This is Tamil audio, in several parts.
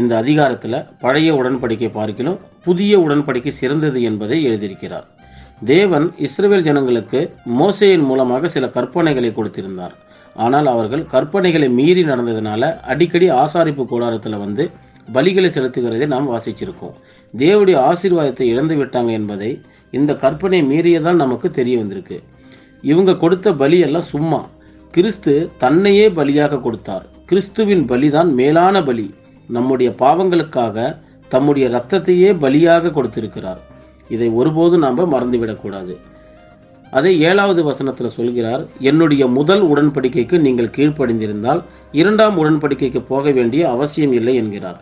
இந்த அதிகாரத்தில் பழைய உடன்படிக்கை பார்க்கிலும் புதிய உடன்படிக்கை சிறந்தது என்பதை எழுதியிருக்கிறார். தேவன் இஸ்ரேல் ஜனங்களுக்கு மோசையின் மூலமாக சில கற்பனைகளை கொடுத்திருந்தார். ஆனால் அவர்கள் கற்பனைகளை மீறி நடந்ததுனால அடிக்கடி ஆசாரிப்பு கோளாரத்தில் வந்து பலிகளை செலுத்துகிறதை நாம் வாசிச்சிருக்கோம். தேவடைய ஆசீர்வாதத்தை இழந்து விட்டாங்க என்பதை இந்த கற்பனை மீறியதால் நமக்கு தெரிய வந்திருக்கு. இவங்க கொடுத்த பலி எல்லாம் சும்மா. கிறிஸ்து தன்னையே பலியாக கொடுத்தார். கிறிஸ்துவின் பலிதான் மேலான பலி. நம்முடைய பாவங்களுக்காக தம்முடைய இரத்தத்தையே பலியாக கொடுத்திருக்கிறார். இதை ஒருபோதும் நாம் மறந்துவிடக்கூடாது. அதை ஏழாவது வசனத்தில் சொல்கிறார் என்னுடைய முதல் உடன்படிக்கைக்கு நீங்கள் கீழ்ப்படிந்திருந்தால் இரண்டாம் உடன்படிக்கைக்கு போக வேண்டிய அவசியம் இல்லை என்கிறார்.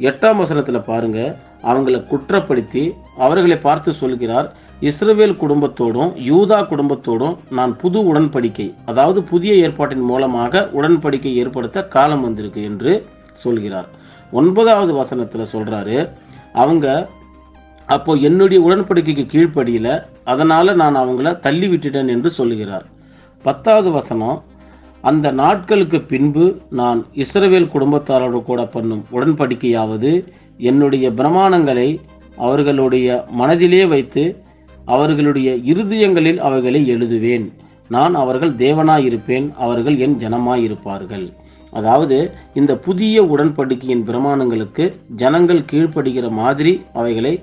எட்டாம் வசனத்தில் பாருங்க அவங்களை குற்றப்படுத்தி அவர்களை பார்த்து சொல்கிறார் இஸ்ரவேல் குடும்பத்தோடும் யூதா குடும்பத்தோடும் நான் புது உடன்படிக்கை அதாவது புதிய ஏற்பாட்டின் மூலமாக உடன்படிக்கை ஏற்படுத்த காலம் வந்திருக்கு என்று சொல்கிறார். ஒன்பதாவது வசனத்தில் சொல்றாரு அவங்க அப்போ என்னுடைய உடன்படிக்கைக்கு கீழ்ப்படியில அதனால நான் அவங்கள தள்ளி விட்டுட்டேன் என்று சொல்லுகிறார். பத்தாவது வசனம் அந்த நாட்களுக்கு பின்பு நான் இஸ்ரவேல் குடும்பத்தாரோடு கூட பண்ணும் உடன்படிக்கையாவது என்னுடைய பிரமாணங்களை அவர்களுடைய மனதிலே வைத்து அவர்களுடைய இருதயங்களில் அவைகளை எழுதுவேன். நான் அவர்கள் தேவனாயிருப்பேன் அவர்கள் என் ஜனமாயிருப்பார்கள். அதாவது இந்த புதிய உடன்படிக்கையின் பிரமாணங்களுக்கு ஜனங்கள் கீழ்ப்படுகிற மாதிரி அவைகளை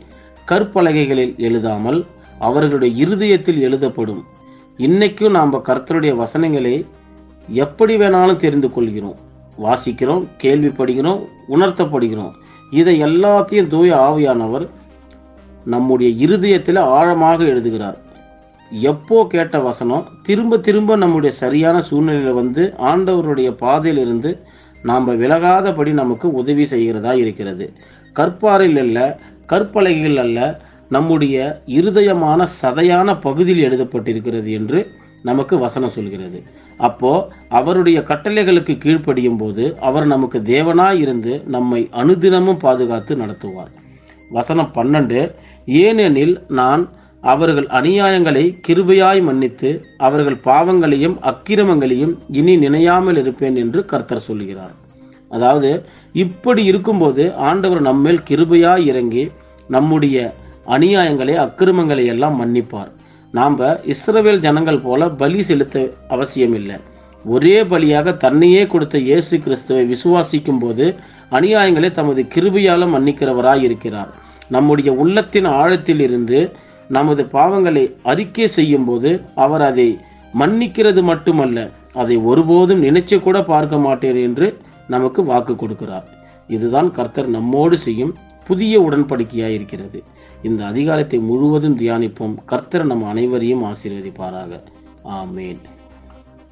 கற்பலகைகளில் எழுதாமல் அவர்களுடைய இருதயத்தில் எழுதப்படும். இன்னைக்கும் நாம் கர்த்தருடைய வசனங்களை எப்படி வேணாலும் தெரிந்து கொள்கிறோம். வாசிக்கிறோம் கேள்விப்படுகிறோம் உணர்த்தப்படுகிறோம். இதை எல்லாத்தையும் தூய ஆவியானவர் நம்முடைய இருதயத்தில் ஆழமாக எழுதுகிறார். எப்போ கேட்ட வசனம் திரும்ப திரும்ப நம்முடைய சரியான சூழ்நிலையில் வந்து ஆண்டவருடைய பாதையிலிருந்து நாம் விலகாதபடி நமக்கு உதவி செய்கிறதா இருக்கிறது. கற்பாரில் அல்ல கற்பலகைகள் அல்ல நம்முடைய இருதயமான சதையான பகுதியில் எழுதப்பட்டிருக்கிறது என்று நமக்கு வசனம் சொல்கிறது. அப்போ அவருடைய கட்டளைகளுக்கு கீழ்ப்படியும் போது அவர் நமக்கு தேவனாய் இருந்து நம்மை அனுதினமும் பாதுகாத்து நடத்துவார். வசனம் பன்னெண்டு ஏனெனில் நான் அவர்கள் அநியாயங்களை கிருபையாய் மன்னித்து அவர்கள் பாவங்களையும் அக்கிரமங்களையும் இனி நினையாமல் இருப்பேன் என்று கர்த்தர் சொல்கிறார் அதாவது இப்படி இருக்கும்போது ஆண்டவர் நம்மேல் கிருபையாய் இறங்கி நம்முடைய அநியாயங்களை அக்கிரமங்களை எல்லாம் மன்னிப்பார். நாம் இஸ்ரவேல் ஜனங்கள் போல பலி செலுத்த அவசியமில்லை. ஒரே பலியாக தன்னையே கொடுத்த இயேசு கிறிஸ்துவை விசுவாசிக்கும் போது அநியாயங்களை தமது கிருபையால் மன்னிக்கிறவராய் இருக்கிறார். நம்முடைய உள்ளத்தின் ஆழத்தில் இருந்து நமது பாவங்களை அறிக்கை செய்யும் போது அவர் அதை மன்னிக்கிறது மட்டுமல்ல அதை ஒருபோதும் நினைச்சு கூட பார்க்க மாட்டேன் என்று நமக்கு வாக்கு கொடுக்கிறார். இதுதான் கர்த்தர் நம்மோடு செய்யும் புதிய உடன்படிக்கையாக இருக்கிறது. இந்த அதிகாரத்தை முழுவதும் தியானிப்போம். கர்த்தர் நம் அனைவரையும் ஆசீர்வதிப்பாராக. ஆமேன்.